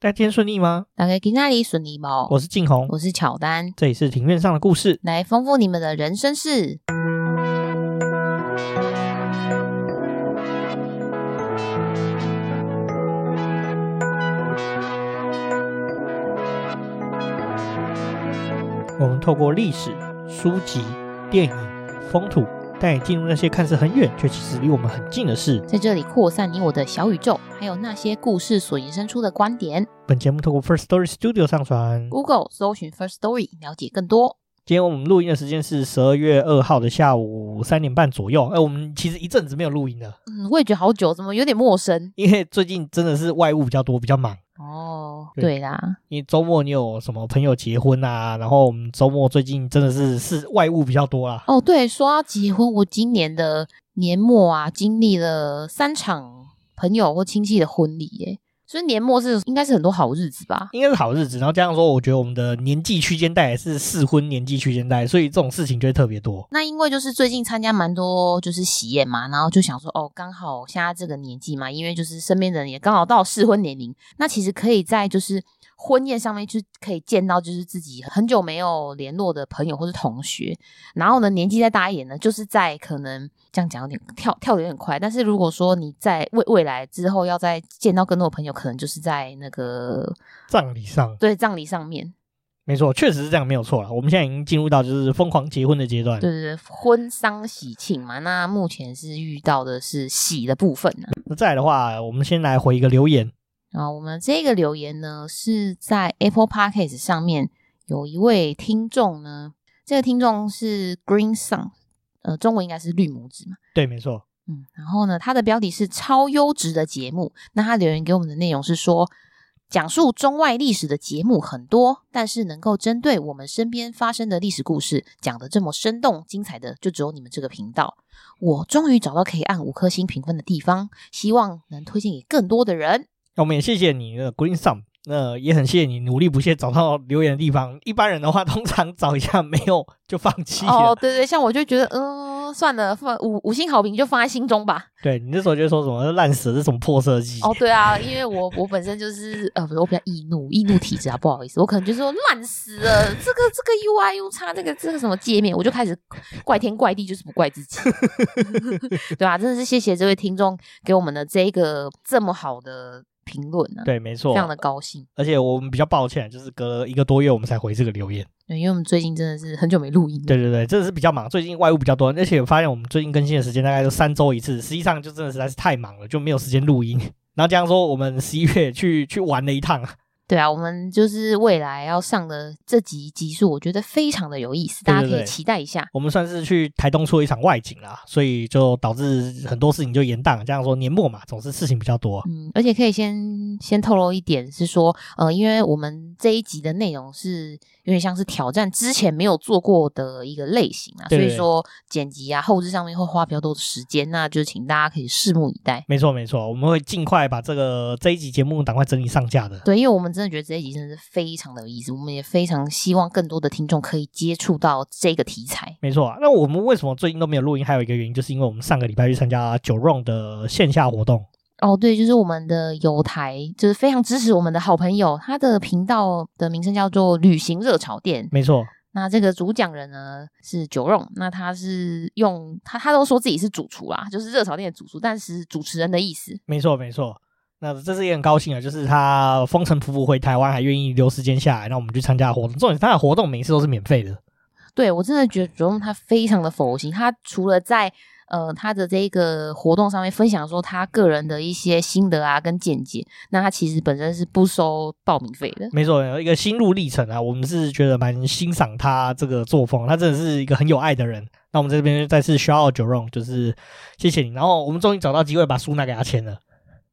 大家今天顺利吗？大家今天顺利吗？我是静红，我是巧丹，这里是庭院上的故事，来丰富你们的人生事。我们透过历史、书籍、电影、风土。带你进入那些看似很远，却其实离我们很近的事，在这里扩散你我的小宇宙，还有那些故事所延伸出的观点。本节目透过 First Story Studio 上传，Google 搜寻 First Story 了解更多。今天我们录音的时间是十二月二号的下午三点半左右。哎，我们其实一阵子没有录音了，嗯，我也觉得好久，怎么有点陌生？因为最近真的是外务比较多，比较忙。哦，对啦，因为周末你有什么朋友结婚啊？然后我们周末最近真的是是外务比较多啦。哦，对，说到结婚，我今年的年末啊，经历了三场朋友或亲戚的婚礼耶。所以年末是应该是很多好日子吧？应该是好日子，然后加上说，我觉得我们的年纪区间带也是适婚年纪区间带，所以这种事情就会特别多。那因为就是最近参加蛮多就是喜宴嘛，然后就想说哦，刚好现在这个年纪嘛，因为就是身边的人也刚好到适婚年龄，那其实可以在就是。婚宴上面就可以见到，就是自己很久没有联络的朋友或是同学，然后呢，年纪再大一点呢，就是在可能这样讲有点跳跳的有点快，但是如果说你在未未来之后要再见到更多的朋友，可能就是在那个葬礼上，对，葬礼上面，没错，确实是这样，没有错了。我们现在已经进入到就是疯狂结婚的阶段，对对对，婚丧喜庆嘛。那目前是遇到的是喜的部分呢。那再来的话，我们先来回一个留言。啊，我们这个留言呢是在 Apple Podcast 上面有一位听众呢，这个听众是 Green Sun，呃，中文应该是绿拇指嘛？对，没错。嗯，然后呢，他的标题是超优质的节目。那他留言给我们的内容是说，讲述中外历史的节目很多，但是能够针对我们身边发生的历史故事讲的这么生动精彩的，就只有你们这个频道。我终于找到可以按五颗星评分的地方，希望能推荐给更多的人。我们也谢谢你的 Green Sun，那也很谢谢你努力不懈找到留言的地方。一般人的话，通常找一下没有就放弃。哦，对对，像我就觉得，嗯、呃，算了，放五五星好评就放在心中吧。对，你那时候就说什么烂死了，这什么破设计？哦，对啊，因为我 我本身就是呃，我比较易怒，易怒体质啊，不好意思，我可能就说烂死了，这个这个 UI 又差，这个这个什么界面，我就开始怪天怪地，就是不怪自己。对啊，真的是谢谢这位听众给我们的这个这么好的。评论呢？对，没错，非常的高兴。而且我们比较抱歉，就是隔了一个多月我们才回这个留言。对，因为我们最近真的是很久没录音。对对对，真的是比较忙，最近外务比较多，而且我发现我们最近更新的时间大概就三周一次，实际上就真的实在是太忙了，就没有时间录音。然后这样说，我们十一月去去玩了一趟。对啊，我们就是未来要上的这集集数，我觉得非常的有意思，大家可以期待一下。我们算是去台东出了一场外景啦，所以就导致很多事情就延宕。这样说年末嘛，总是事情比较多。嗯，而且可以先先透露一点是说，呃，因为我们这一集的内容是。有点像是挑战之前没有做过的一个类型啊，所以说剪辑啊、后置上面会花比较多的时间，那就请大家可以拭目以待。没错没错，我们会尽快把这个这一集节目赶快整理上架的。对，因为我们真的觉得这一集真的是非常的有意思，我们也非常希望更多的听众可以接触到这个题材。没错啊，那我们为什么最近都没有录音？还有一个原因，就是因为我们上个礼拜去参加 Jerome 的线下活动。哦，对，就是我们的友台，就是非常支持我们的好朋友，他的频道的名称叫做“旅行热潮店”。没错，那这个主讲人呢是 Jerome，那他是用他他都说自己是主厨啦，就是热炒店的主厨，但是主持人的意思。没错，没错。那这是也很高兴啊，就是他风尘仆仆回台湾，还愿意留时间下来，让我们去参加活动。重点是他的活动每次都是免费的。对，我真的觉得 Jerome 他非常的佛心，他除了在呃，他的这个活动上面分享说他个人的一些心得啊，跟见解。那他其实本身是不收报名费的。没错，有一个心路历程啊，我们是觉得蛮欣赏他这个作风，他真的是一个很有爱的人。那我们这边再次 shout out Jerome，就是谢谢你。然后我们终于找到机会把书拿给他签了。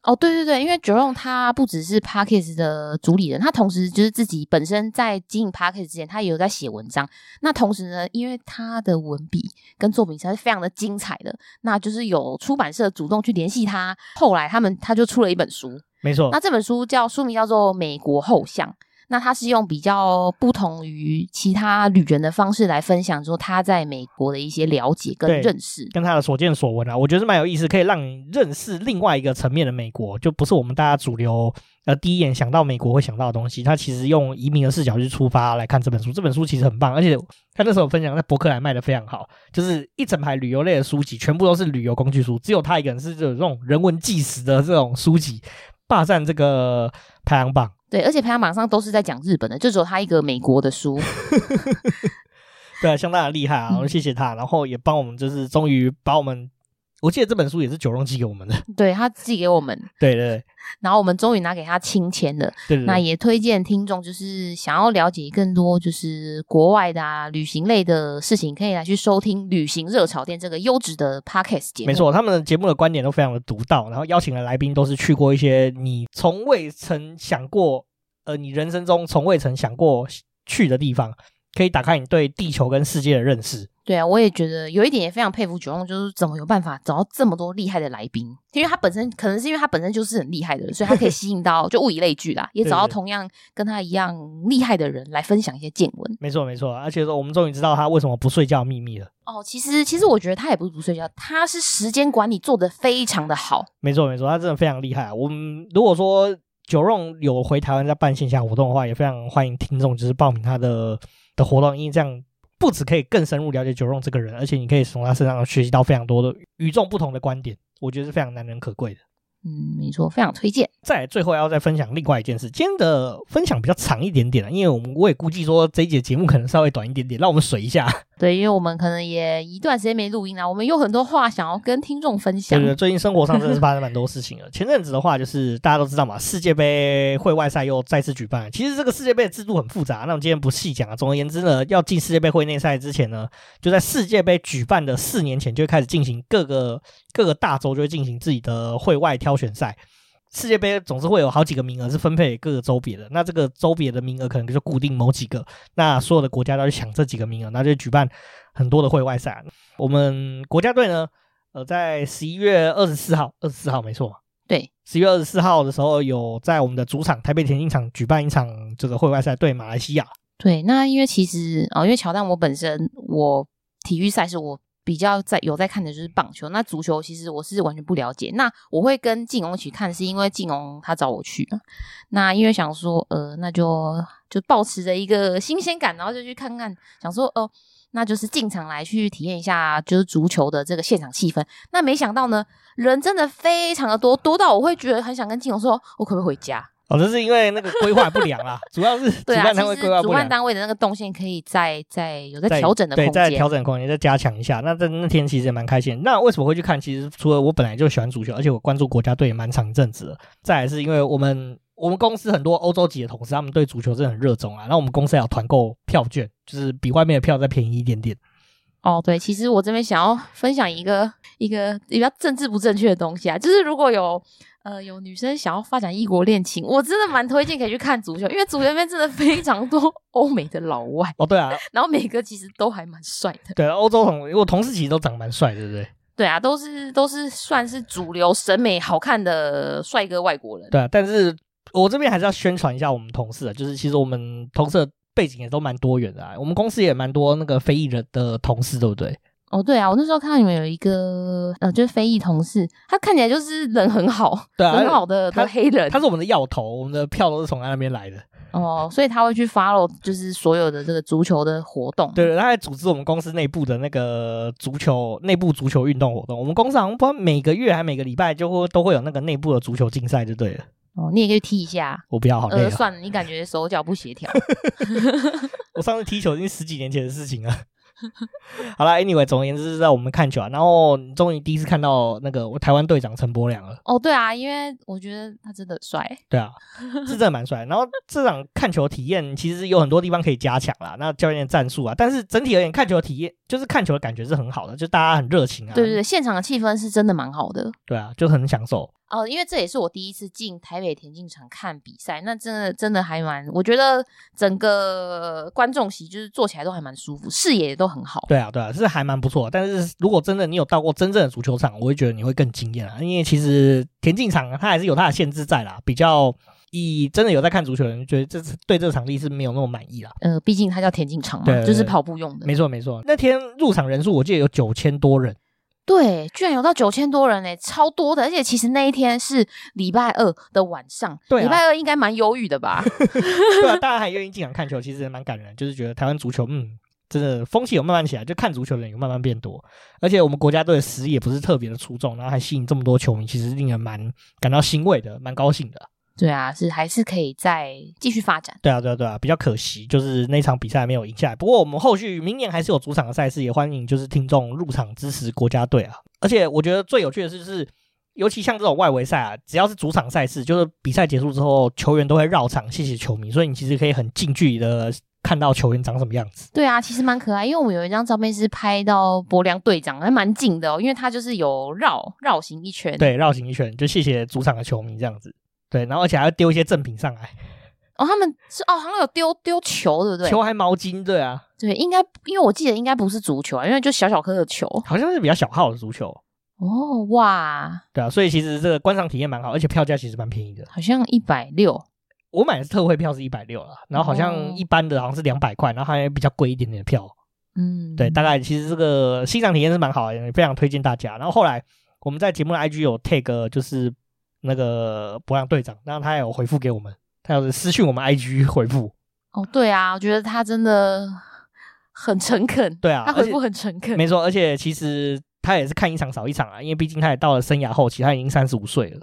哦，对对对，因为 Jerome 他不只是 parkest 的主理人，他同时就是自己本身在经营 parkest 之前，他也有在写文章。那同时呢，因为他的文笔跟作品实在是非常的精彩的，那就是有出版社主动去联系他，后来他们他就出了一本书，没错。那这本书叫书名叫做《美国后巷》。那他是用比较不同于其他旅人的方式来分享，说他在美国的一些了解跟认识，跟他的所见所闻啊，我觉得是蛮有意思，可以让你认识另外一个层面的美国，就不是我们大家主流呃第一眼想到美国会想到的东西。他其实用移民的视角去出发来看这本书，这本书其实很棒，而且他那时候分享在博客来卖的非常好，就是一整排旅游类的书籍，全部都是旅游工具书，只有他一个人是这种人文纪实的这种书籍霸占这个排行榜。对，而且排行榜上都是在讲日本的，就只有他一个美国的书。对啊，相当的厉害啊！我、们、谢谢他，然后也帮我们，就是终于把我们，我记得这本书也是九龙寄给我们的，对，他寄给我们，对对对，然后我们终于拿给他亲签了。对，对，对，那也推荐听众，就是想要了解更多就是国外的啊旅行类的事情，可以来去收听《旅行热炒店》这个优质的 Podcast 节目。没错，他们的节目的观点都非常的独到，然后邀请的来宾都是去过一些你从未曾想过，呃，你人生中从未曾想过去的地方。可以打开你对地球跟世界的认识。对啊，我也觉得有一点也非常佩服九龙，就是怎么有办法找到这么多厉害的来宾？因为他本身可能是因为他本身就是很厉害的人，所以他可以 吸引到就物以类聚啦，也找到同样跟他一样厉害的人来分享一些见闻。没错没错，而且说我们终于知道他为什么不睡觉的秘密了。哦，其实其实我觉得他也不是不睡觉，他是时间管理做得非常的好。没错没错，他真的非常厉害。我们如果说九龙有回台湾在办线下活动的话，也非常欢迎听众就是报名他的。的活动，因为这样不止可以更深入了解 Jerome 这个人，而且你可以从他身上学习到非常多的与众不同的观点，我觉得是非常难能可贵的。嗯，没错，非常推荐。再最后要再分享另外一件事，今天的分享比较长一点点了，因为我们我也估计说这一节节目可能稍微短一点点，让我们水一下。对，因为我们可能也一段时间没录音了，我们有很多话想要跟听众分享。对对，最近生活上真的是发生蛮多事情了。前阵子的话，就是大家都知道嘛，世界杯会外赛又再次举办。其实这个世界杯的制度很复杂，那我们今天不细讲啊。总而言之呢，要进世界杯会内赛之前呢，就在世界杯举办的四年前就会开始进行各个各个大洲就会进行自己的会外挑选赛。世界杯总是会有好几个名额是分配给各个州别的，那这个州别的名额可能就固定某几个，那所有的国家都要去抢这几个名额，那就举办很多的会外赛。我们国家队呢，呃，在十一月二十四号，二十四号没错，对，十一月二十四号的时候有在我们的主场台北田径场举办一场这个会外赛对马来西亚。对，那因为其实啊、哦，因为乔丹我本身我体育赛事我。比较在有在看的就是棒球，那足球其实我是完全不了解。那我会跟静荣一起看，是因为静荣他找我去。那因为想说，呃，那就就抱持着一个新鲜感，然后就去看看，想说，哦、那就是进场来去体验一下，就是足球的这个现场气氛。那没想到呢，人真的非常的多，多到我会觉得很想跟静荣说，我可不可以回家？哦，这是因为那个规划不良啦，主要是主办单位规划不良。主办单位的那个动线可以再再有在调整的空间，对，在调整空间再加强一下。那在那天其实也蛮开心。那为什么会去看？其实除了我本来就喜欢足球，而且我关注国家队也蛮长一阵子了。再来是因为我们我们公司很多欧洲籍的同事，他们对足球真的很热衷啊。那我们公司还有团购票券，就是比外面的票再便宜一点点。哦，对，其实我这边想要分享一个一个比较政治不正确的东西啊，就是如果有。呃，有女生想要发展异国恋情，我真的蛮推荐可以去看足球，因为足球那边真的非常多 欧美的老外哦，对啊，然后每个其实都还蛮帅的，对，欧洲同我同事其实都长蛮帅，对不对？对啊，都是都是算是主流审美好看的帅哥外国人，对啊，但是我这边还是要宣传一下我们同事啊，就是其实我们同事的背景也都蛮多元的啊，我们公司也蛮多那个非裔人的同事，对不对？哦，对啊，我那时候看到你们有一个呃，就是非裔同事，他看起来就是人很好，对啊，很好的他黑人，他是我们的要头，我们的票都是从他那边来的。哦，所以他会去 follow 就是所有的这个足球的活动，对对，他还组织我们公司内部的那个足球内部足球运动活动。我们公司好像不知道每个月还每个礼拜就会都会有那个内部的足球竞赛，就对了。哦，你也可以踢一下，我不要，好累算了，你感觉手脚不协调。我上次踢球已经十几年前的事情了。好了，Anyway，总而言之是在我们看球啊，然后终于第一次看到那个我台湾队长陈柏良了。哦，对啊，因为我觉得他真的帅。对啊，是真的蛮帅。然后这场看球体验其实有很多地方可以加强啦，那教练的战术啊，但是整体而言看球的体验就是看球的感觉是很好的，就大家很热情啊。对对对，现场的气氛是真的蛮好的。对啊，就很享受。哦，因为这也是我第一次进台北田径场看比赛，那真的真的还蛮，我觉得整个观众席就是坐起来都还蛮舒服，视野也都很好。对啊，对啊，是还蛮不错。但是如果真的你有到过真正的足球场，我会觉得你会更惊艳啊，因为其实田径场它还是有它的限制在啦，比较以真的有在看足球的人，觉得这次对这个场地是没有那么满意啦。呃，毕竟它叫田径场嘛，就是跑步用的。没错没错，那天入场人数我记得有九千多人。对，居然有到九千多人呢，超多的！而且其实那一天是礼拜二的晚上，对啊、礼拜二应该蛮忧郁的吧？对啊，大家还愿意进场看球，其实也蛮感人。就是觉得台湾足球，嗯，真的风气有慢慢起来，就看足球的人有慢慢变多。而且我们国家队的实力也不是特别的出众，然后还吸引这么多球迷，其实令人蛮感到欣慰的，蛮高兴的。对啊，是还是可以再继续发展。对啊，对啊，对啊，比较可惜就是那场比赛没有赢下来。不过我们后续明年还是有主场的赛事，也欢迎就是听众入场支持国家队啊。而且我觉得最有趣的是，就是尤其像这种外围赛啊，只要是主场赛事，就是比赛结束之后，球员都会绕场谢谢球迷，所以你其实可以很近距离的看到球员长什么样子。对啊，其实蛮可爱，因为我们有一张照片是拍到柏良队长，还蛮近的哦，因为他就是有绕绕行一圈，对，绕行一圈就谢谢主场的球迷这样子。对，然后而且还要丢一些赠品上来。哦，他们是哦，好像有丢丢球，对不对？球还毛巾，对啊。对，应该因为我记得应该不是足球啊，因为就小小颗的球，好像是比较小号的足球。哦，哇。对啊，所以其实这个观赏体验蛮好，而且票价其实蛮便宜的，好像一百六。我买的是特惠票是一百六了，然后好像一般的好像是两百块，然后还比较贵一点点的票。嗯，对，大概其实这个欣赏体验是蛮好的，也非常推荐大家。然后后来我们在节目的 IG 有 tag 就是。那个博洋队长，然后他有回复给我们，他有私讯我们 IG 回复。哦，对啊，我觉得他真的很诚恳。对啊，他回复很诚恳。没错，而且其实他也是看一场少一场啊，因为毕竟他也到了生涯后期，他已经三十五岁了。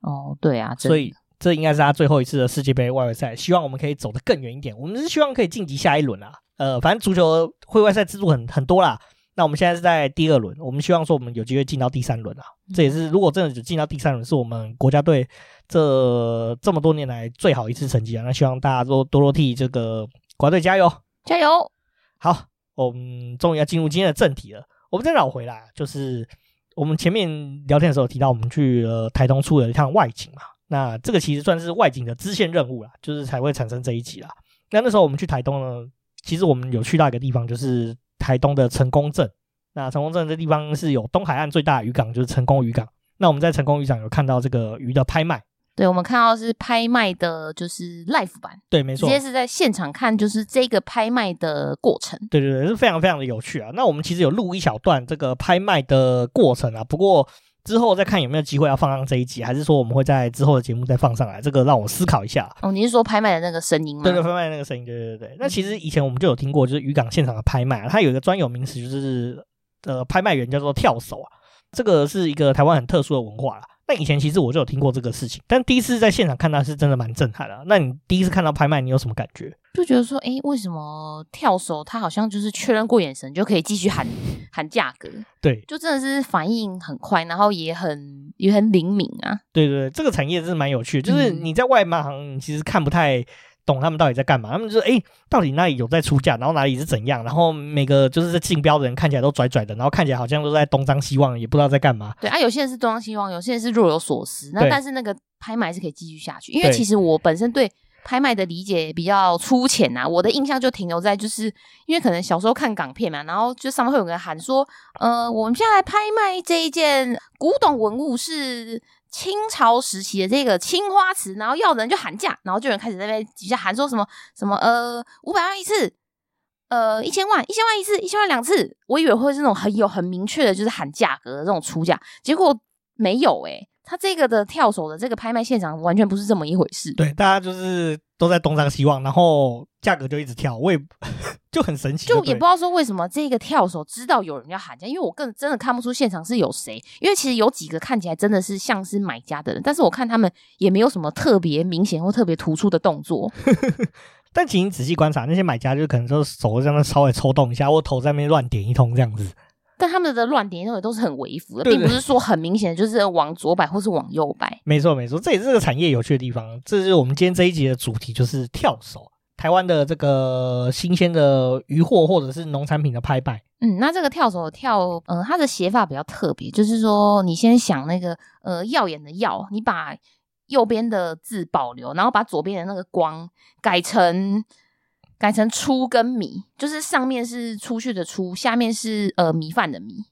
哦，对啊，所以这应该是他最后一次的世界杯外围赛。希望我们可以走得更远一点，我们是希望可以晋级下一轮啊。呃，反正足球会外赛制度很很多啦。那我们现在是在第二轮，我们希望说我们有机会进到第三轮啊！这也是如果真的只进到第三轮，是我们国家队这这么多年来最好一次成绩啊！那希望大家都多多替这个国家队加油，加油！好，我们终于要进入今天的正题了。我们再绕回来，就是我们前面聊天的时候提到，我们去了台东出了一趟外景嘛。那这个其实算是外景的支线任务啦，就是才会产生这一集啦。那那时候我们去台东呢，其实我们有去到一个地方，就是。台东的成功镇，那成功镇这地方是有东海岸最大的渔港，就是成功渔港。那我们在成功渔港有看到这个鱼的拍卖，对，我们看到是拍卖的，就是 live 版，对，没错，直接是在现场看，就是这个拍卖的过程。对对对，是非常非常的有趣啊。那我们其实有录一小段这个拍卖的过程啊，不过。之后再看有没有机会要放上这一集，还是说我们会在之后的节目再放上来？这个让我思考一下。哦，你是说拍卖的那个声音吗？对对，拍卖的那个声音，对对对。那其实以前我们就有听过，就是渔港现场的拍卖啊，它有一个专有名词，就是呃，拍卖员叫做跳手啊。这个是一个台湾很特殊的文化啦。那以前其实我就有听过这个事情，但第一次在现场看到是真的蛮震撼的。那你第一次看到拍卖，你有什么感觉？就觉得说，哎，为什么跳手他好像就是确认过眼神就可以继续喊喊价格？对，就真的是反应很快，然后也很也很灵敏啊。对对对，这个产业真是蛮有趣的，就是你在外行，你其实看不太。懂他们到底在干嘛？他们就说：“哎、欸，到底哪里有在出价，然后哪里是怎样？然后每个就是在竞标的人看起来都拽拽的，然后看起来好像都在东张西望，也不知道在干嘛。”对啊，有些人是东张西望，有些人是若有所思。那但是那个拍卖是可以继续下去，因为其实我本身对拍卖的理解比较粗浅呐、啊，我的印象就停留在就是因为可能小时候看港片嘛，然后就上面会有个人喊说：“呃，我们现在来拍卖这一件古董文物是。”清朝时期的这个青花瓷，然后要的人就喊价，然后就有人开始在那边底下喊说什么什么呃五百万一次，呃一千万一千万一次一千万两次，我以为会是那种很有很明确的，就是喊价格的这种出价，结果没有诶、他这个的跳手的这个拍卖现场完全不是这么一回事。对，大家就是都在东张西望，然后价格就一直跳，我也。就很神奇就，就也不知道说为什么这个跳手知道有人要喊价，因为我更真的看不出现场是有谁，因为其实有几个看起来真的是像是买家的人，但是我看他们也没有什么特别明显或特别突出的动作。但请你仔细观察，那些买家就可能就手在那稍微抽动一下，或头在那边乱点一通这样子。但他们的乱点也都是很微幅的，并不是说很明显就是往左摆或是往右摆。没错没错，这也是这个产业有趣的地方。这是我们今天这一集的主题，就是跳手。台湾的这个新鲜的渔获或者是农产品的拍卖，嗯，那这个跳手跳，呃，它的写法比较特别，就是说你先想那个呃耀眼的耀，你把右边的字保留，然后把左边的那个光改成改成出跟米，就是上面是出去的出，下面是呃米饭的米。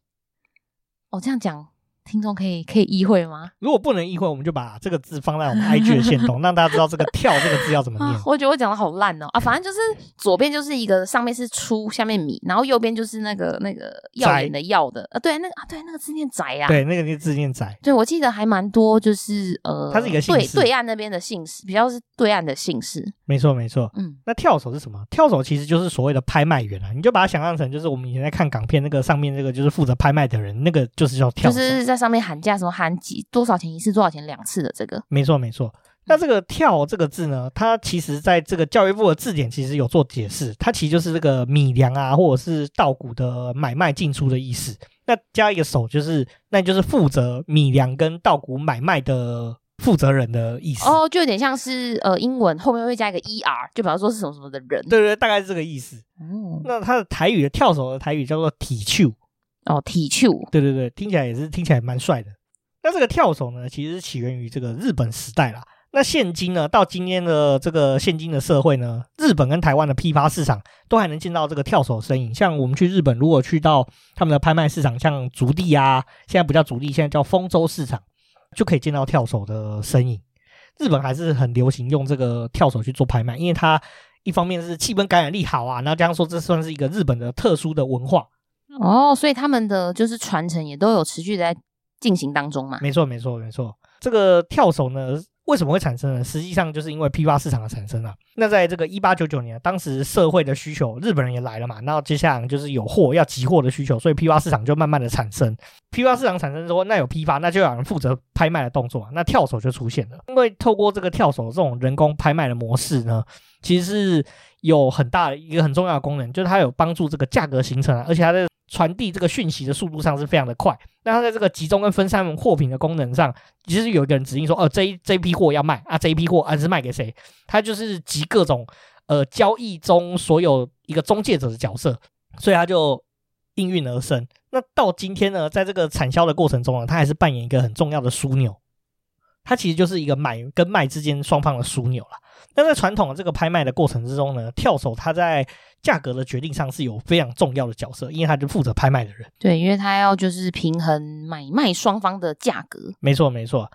哦，这样讲听众可以可以意会吗？如果不能意会，我们就把这个字放在我们 IG 的线动，让大家知道这个“跳”这个字要怎么念。啊、我觉得我讲的好烂哦啊！反正就是左边就是一个上面是出，下面米，然后右边就是那个那个耀眼的耀的啊，对，那个啊，对，那个字念宅啊，对，那个字念宅。对，我记得还蛮多，就是呃，它是一个姓氏，对，对岸那边的姓氏，比较是对岸的姓氏。没错，没错。嗯，那跳手是什么？跳手其实就是所谓的拍卖员啊，你就把它想象成就是我们以前在看港片那个上面那个就是负责拍卖的人，那个就是叫跳手，就是在上面喊价什么。喊几多少钱一次，多少钱两次的这个，没错没错。那这个“跳”这个字呢，它其实在这个教育部的字典其实有做解释，它其实就是这个米粮啊，或者是稻谷的买卖进出的意思。那加一个手，就是那就是负责米粮跟稻谷买卖的负责人的意思。哦，就有点像是呃英文后面会加一个 er，就比方说是什么什么的人。对对，大概是这个意思。嗯，那它的台语的跳手的台语叫做体手。哦，体手。对对对，听起来也是听起来蛮帅的。那这个跳手呢，其实是起源于这个日本时代啦。那现今呢，到今天的这个现今的社会呢，日本跟台湾的批发市场都还能见到这个跳手身影。像我们去日本，如果去到他们的拍卖市场，像竹地啊，现在不叫竹地，现在叫丰州市场，就可以见到跳手的身影。日本还是很流行用这个跳手去做拍卖，因为它一方面是气氛感染力好啊，然后这样说这算是一个日本的特殊的文化哦，所以他们的就是传承也都有持续的在。进行当中嘛，没错，没错，没错。这个跳手呢，为什么会产生呢？实际上就是因为批发市场的产生啊。那在这个一八九九年，当时社会的需求，日本人也来了嘛，然后接下来就是有货要集货的需求，所以批发市场就慢慢的产生。批发市场产生之后，那有批发，那就有人负责拍卖的动作，那跳手就出现了。因为透过这个跳手这种人工拍卖的模式呢，其实是有很大的一个很重要的功能，就是它有帮助这个价格形成啊，而且它的。传递这个讯息的速度上是非常的快。那它在这个集中跟分散货品的功能上，其实有一个人指令说，哦，这一这批货要卖啊，这一批货啊是卖给谁？它就是集各种呃交易中所有一个中介者的角色，所以它就应运而生。那到今天呢，在这个产销的过程中啊，它还是扮演一个很重要的枢纽。它其实就是一个买跟卖之间双方的枢纽了。但在传统的这个拍卖的过程之中呢，跳手他在价格的决定上是有非常重要的角色，因为他是负责拍卖的人。对，因为他要就是平衡买卖双方的价格。没错，没错。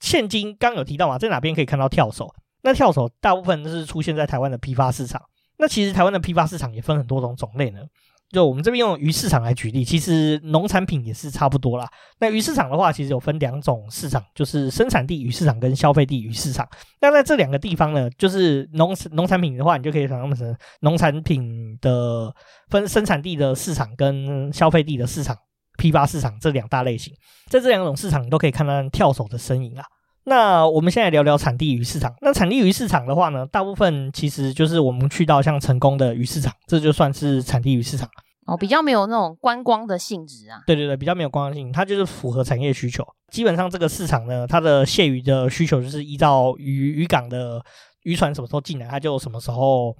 现今刚有提到嘛，在哪边可以看到跳手？那跳手大部分都是出现在台湾的批发市场。那其实台湾的批发市场也分很多种种类呢。就我们这边用鱼市场来举例，其实农产品也是差不多啦。那鱼市场的话，其实有分两种市场，就是生产地鱼市场跟消费地鱼市场。那在这两个地方呢，就是农农产品的话，你就可以想象成农产品的分生产地的市场跟消费地的市场、批发市场这两大类型。在这两种市场，你都可以看到跳手的身影啊。那我们现在聊聊产地鱼市场。那产地鱼市场的话呢，大部分其实就是我们去到像成功的鱼市场，这就算是产地鱼市场哦，比较没有那种观光的性质啊。对对对，比较没有观光性，它就是符合产业需求。基本上这个市场呢，它的卸鱼的需求就是依照渔渔港的渔船什么时候进来，它就什么时候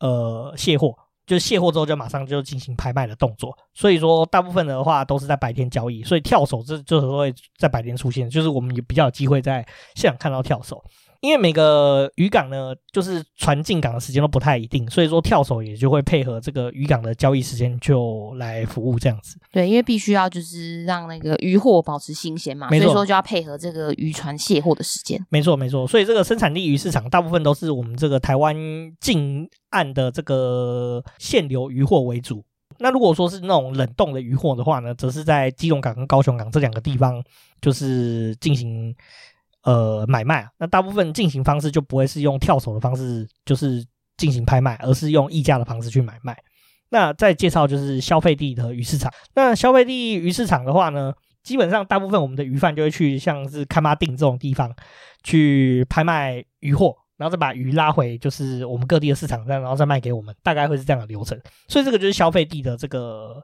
呃卸货。就卸货之后就马上就进行拍卖的动作，所以说大部分的话都是在白天交易，所以跳手这就是会在白天出现，就是我们也比较有机会在现场看到跳手。因为每个渔港呢，就是船进港的时间都不太一定，所以说跳手也就会配合这个渔港的交易时间就来服务这样子。对，因为必须要就是让那个渔货保持新鲜嘛，所以说就要配合这个渔船卸货的时间。没错没错，所以这个生产力鱼市场大部分都是我们这个台湾近岸的这个限流渔货为主。那如果说是那种冷冻的渔货的话呢，则是在基隆港跟高雄港这两个地方就是进行。呃，买卖啊，那大部分进行方式就不会是用跳手的方式，就是进行拍卖，而是用议价的方式去买卖。那再介绍就是消费地的鱼市场。那消费地鱼市场的话呢，基本上大部分我们的鱼贩就会去像是崁仔顶这种地方去拍卖鱼货，然后再把鱼拉回就是我们各地的市场上，然后再卖给我们，大概会是这样的流程。所以这个就是消费地的这个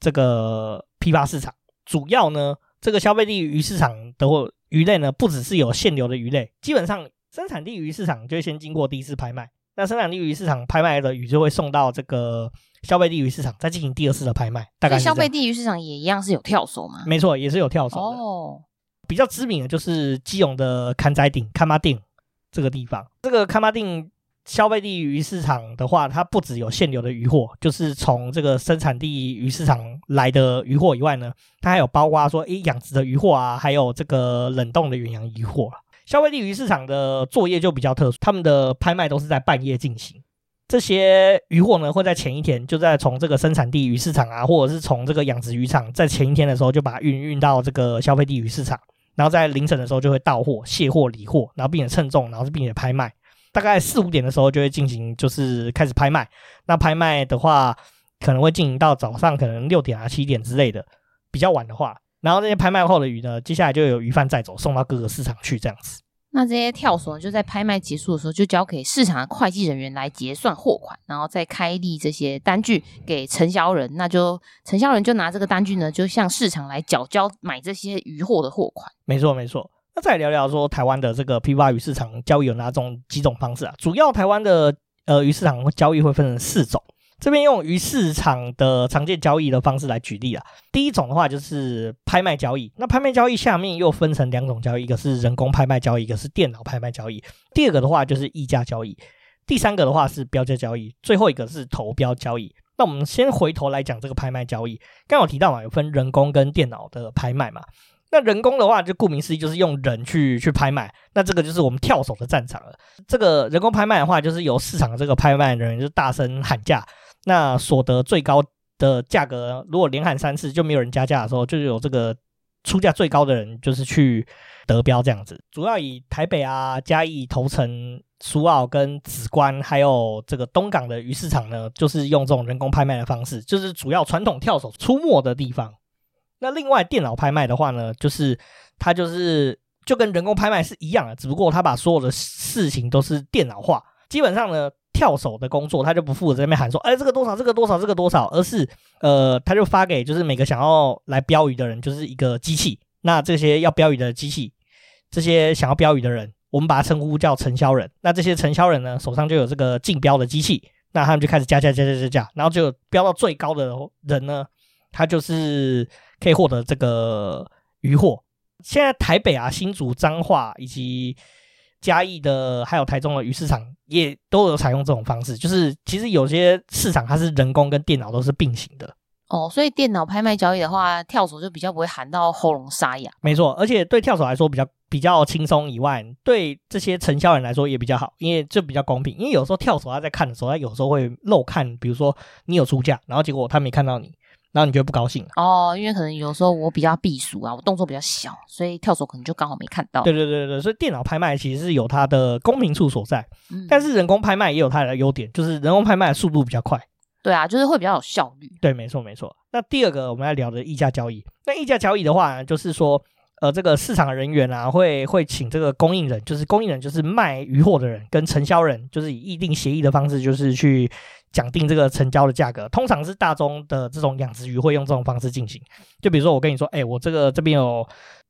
这个批发市场。主要呢，这个消费地鱼市场的。鱼类呢，不只是有限流的鱼类，基本上生产地鱼市场就会先经过第一次拍卖，那生产地鱼市场拍卖的鱼就会送到这个消费地鱼市场，再进行第二次的拍卖。大概消费地鱼市场也一样是有跳手吗？没错，也是有跳手的。哦，比较知名的就是基隆的坎仔顶、崁仔顶这个地方。这个崁仔顶消费地鱼市场的话，它不只有现流的鱼货，就是从这个生产地鱼市场来的鱼货以外呢，它还有包括说，诶，养殖的鱼货啊，还有这个冷冻的远洋鱼货。消费地鱼市场的作业就比较特殊，他们的拍卖都是在半夜进行。这些鱼货呢，会在前一天就在从这个生产地鱼市场啊，或者是从这个养殖渔场，在前一天的时候就把它运运到这个消费地鱼市场，然后在凌晨的时候就会到货、卸货、理货，然后并且称重，然后是并且拍卖。大概四五点的时候就会进行，就是开始拍卖。那拍卖的话，可能会进行到早上可能六点啊七点之类的，比较晚的话，然后这些拍卖后的鱼呢，接下来就有鱼贩载走，送到各个市场去这样子。那这些跳索，就在拍卖结束的时候，就交给市场的会计人员来结算货款，然后再开立这些单据给承销人。那就承销人就拿这个单据呢，就向市场来缴交买这些鱼货的货款。没错，没错。那再聊聊说台湾的这个批发鱼市场交易有哪种几种方式啊？主要台湾的呃鱼市场交易会分成四种，这边用鱼市场的常见交易的方式来举例啊。第一种的话就是拍卖交易，那拍卖交易下面又分成两种交易，一个是人工拍卖交易，一个是电脑拍卖交易。第二个的话就是议价交易，第三个的话是标价交易，最后一个是投标交易。那我们先回头来讲这个拍卖交易，刚刚有提到嘛，有分人工跟电脑的拍卖嘛。那人工的话，就顾名思义，就是用人去去拍卖。那这个就是我们跳手的战场了。这个人工拍卖的话，就是由市场的这个拍卖人员就大声喊价，那所得最高的价格，如果连喊三次就没有人加价的时候，就有这个出价最高的人就是去得标这样子。主要以台北啊、嘉义、头城、苏澳跟紫关，还有这个东港的鱼市场呢，就是用这种人工拍卖的方式，就是主要传统跳手出没的地方。那另外电脑拍卖的话呢，就是它就是就跟人工拍卖是一样的，只不过它把所有的事情都是电脑化。基本上呢，跳手的工作他就不负责在那边喊说，哎，这个多少，这个多少，这个多少，而是呃，他就发给就是每个想要来标鱼的人，就是一个机器。那这些要标鱼的机器，这些想要标鱼的人，我们把它称呼叫承销人。那这些承销人呢，手上就有这个竞标的机器，那他们就开始加价加价加价，然后就标到最高的人呢，他就是。可以获得这个渔获。现在台北啊、新竹、彰化以及嘉义的，还有台中的鱼市场，也都有采用这种方式。就是其实有些市场它是人工跟电脑都是并行的。哦，所以电脑拍卖交易的话，跳手就比较不会喊到喉咙沙哑。没错，而且对跳手来说比较比较轻松以外，对这些承销人来说也比较好，因为就比较公平。因为有时候跳手他在看的时候，他有时候会漏看，比如说你有出价，然后结果他没看到你。然后你觉得不高兴哦，因为可能有时候我比较避暑啊，我动作比较小，所以跳手可能就刚好没看到。对对对对，所以电脑拍卖其实是有它的公平处所在，嗯，但是人工拍卖也有它的优点，就是人工拍卖的速度比较快。对啊，就是会比较有效率。对，没错没错。那第二个我们要聊的溢价交易，那溢价交易的话，就是说，呃，这个市场人员啊，会会请这个供应人，就是供应人就是卖鱼货的人，跟承销人，就是以议定协议的方式，就是去。讲定这个成交的价格，通常是大宗的这种养殖鱼会用这种方式进行。就比如说，我跟你说，哎、欸，我这个这边有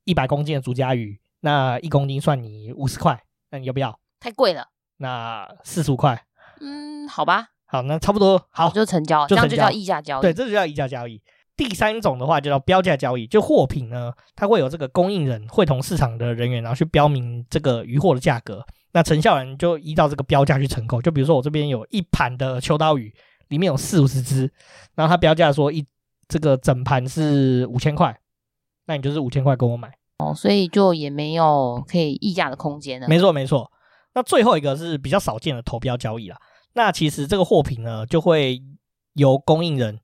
一百公斤的竹夹鱼，那一公斤算你五十块，那你要不要？太贵了。那四十五块。嗯，好吧。好，那差不多，好，就成交，就成交，这样就叫议价交易。对，这就叫议价交易。第三种的话，就叫标价交易。就货品呢，它会有这个供应人会同市场的人员，然后去标明这个鱼货的价格。那承销人就依照这个标价去承购，就比如说我这边有一盘的秋刀鱼，里面有四五十只，然后他标价说一这个整盘是五千块，那你就是五千块跟我买哦，所以就也没有可以议价的空间了。没错没错，那最后一个是比较少见的投标交易啦。那其实这个货品呢，就会由供应人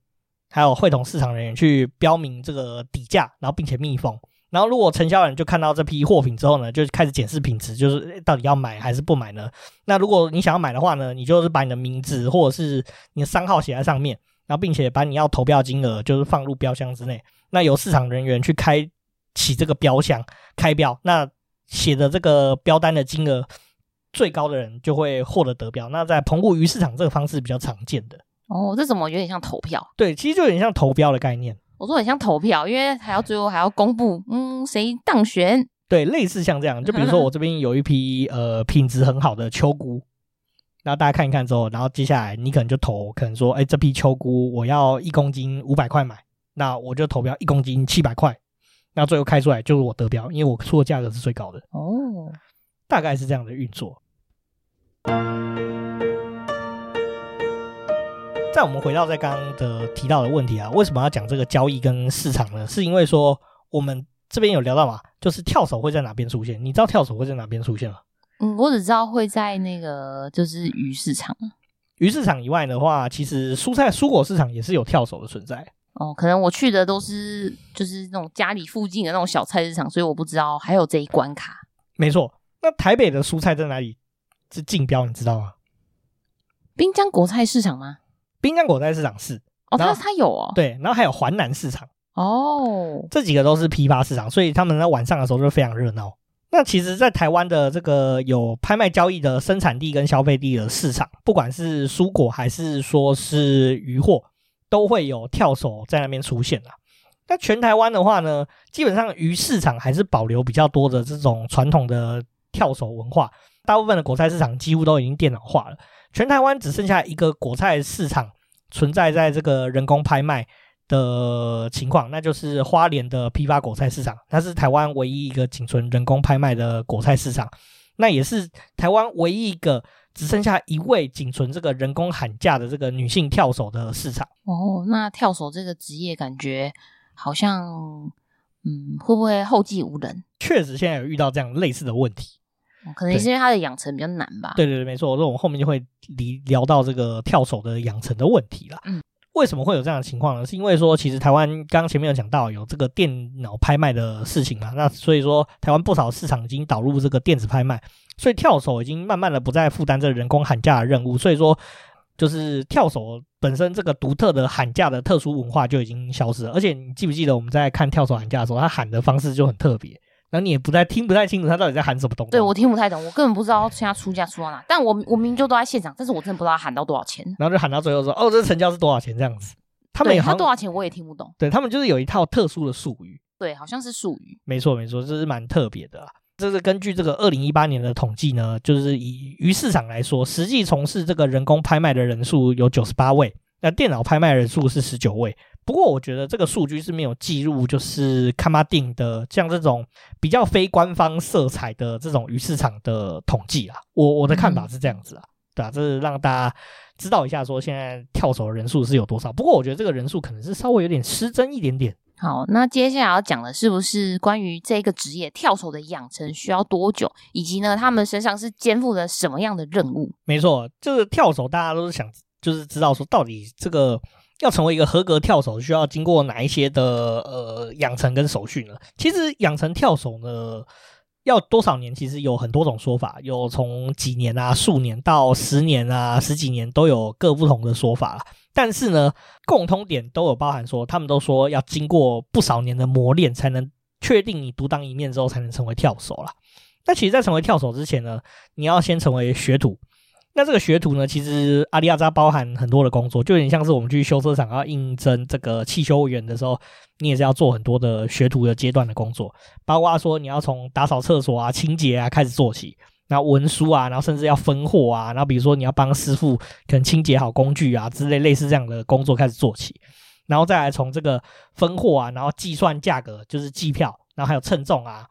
还有会同市场人员去标明这个底价，然后并且密封。然后，如果承销人就看到这批货品之后呢，就开始检视品质，就是到底要买还是不买呢？那如果你想要买的话呢，你就是把你的名字或者是你的商号写在上面，然后并且把你要投标金额就是放入标箱之内。那由市场人员去开启这个标箱开标，那写的这个标单的金额最高的人就会获得得标。那在澎湖鱼市场这个方式比较常见的。哦，这怎么有点像投票？对，其实就有点像投标的概念。我说很像投票，因为还要最后还要公布，嗯，谁当选？对，类似像这样。就比如说我这边有一批呃品质很好的秋菇，然后大家看一看之后，然后接下来你可能就投，可能说，哎，这批秋菇我要一公斤五百块买，那我就投标一公斤七百块，那最后开出来就是我得标，因为我出的价格是最高的。哦，大概是这样的运作。在我们回到在刚刚的提到的问题啊，为什么要讲这个交易跟市场呢？是因为说我们这边有聊到嘛，就是跳手会在哪边出现？你知道跳手会在哪边出现吗？嗯，我只知道会在那个就是鱼市场。鱼市场以外的话，其实蔬菜蔬果市场也是有跳手的存在。哦，可能我去的都是就是那种家里附近的那种小菜市场，所以我不知道还有这一关卡。没错，那台北的蔬菜在哪里是竞标？你知道吗？滨江国菜市场吗？滨江果菜市场是哦，它它有哦，对，然后还有环南市场哦，这几个都是批发市场，所以他们在晚上的时候就非常热闹。那其实，在台湾的这个有拍卖交易的生产地跟消费地的市场，不管是蔬果还是说是鱼货，都会有跳手在那边出现啦。那全台湾的话呢，基本上鱼市场还是保留比较多的这种传统的跳手文化，大部分的果菜市场几乎都已经电脑化了。全台湾只剩下一个果菜市场存在在这个人工拍卖的情况，那就是花莲的批发果菜市场，它是台湾唯一一个仅存人工拍卖的果菜市场，那也是台湾唯一一个只剩下一位仅存这个人工喊价的这个女性跳手的市场。哦，那跳手这个职业感觉好像，嗯，会不会后继无人？确实，现在有遇到这样类似的问题，哦、可能是因为它的养成比较难吧。对对对，没错，我们后面就会离聊到这个跳手的养成的问题了。嗯。为什么会有这样的情况呢？是因为说，其实台湾刚刚前面有讲到有这个电脑拍卖的事情嘛，那所以说台湾不少市场已经导入这个电子拍卖，所以跳手已经慢慢的不再负担这人工喊价的任务，所以说就是跳手本身这个独特的喊价的特殊文化就已经消失了。而且你记不记得我们在看跳手喊价的时候，他喊的方式就很特别。然后你也不太听不太清楚他到底在喊什么东西。对，我听不太懂，我根本不知道现在出价出到哪。但我我明明就都在现场，但是我真的不知道他喊到多少钱。然后就喊到最后说：“哦，这成交是多少钱？”这样子，他们也他多少钱我也听不懂。对，他们就是有一套特殊的术语。对，好像是术语。没错没错，这是蛮特别的啊。这是根据这个二零一八年的统计呢，就是以鱼市场来说，实际从事这个人工拍卖的人数有九十八位，那电脑拍卖人数是十九位。不过我觉得这个数据是没有记录，就是卡马丁的像这种比较非官方色彩的这种鱼市场的统计啊。我我的看法是这样子啊，对啊，这是让大家知道一下，说现在跳手的人数是有多少。不过我觉得这个人数可能是稍微有点失真一点点。好，那接下来要讲的是不是关于这个职业跳手的养成需要多久，以及呢，他们身上是肩负了什么样的任务？没错，就是跳手大家都是想就是知道说到底这个。要成为一个合格跳手，需要经过哪一些的呃养成跟手续呢？其实养成跳手呢，要多少年？其实有很多种说法，有从几年啊、数年到十年啊、十几年都有各不同的说法。但是呢，共通点都有包含说，他们都说要经过不少年的磨练，才能确定你独当一面之后，才能成为跳手啦。那其实，在成为跳手之前呢，你要先成为学徒。那这个学徒呢，其实阿里亚扎包含很多的工作，就有点像是我们去修车厂要应征这个汽修员的时候，你也是要做很多的学徒的阶段的工作，包括说你要从打扫厕所啊、清洁啊开始做起，然后文书啊，然后甚至要分货啊，然后比如说你要帮师傅可能清洁好工具啊之类类似这样的工作开始做起，然后再来从这个分货啊，然后计算价格就是计票，然后还有称重啊，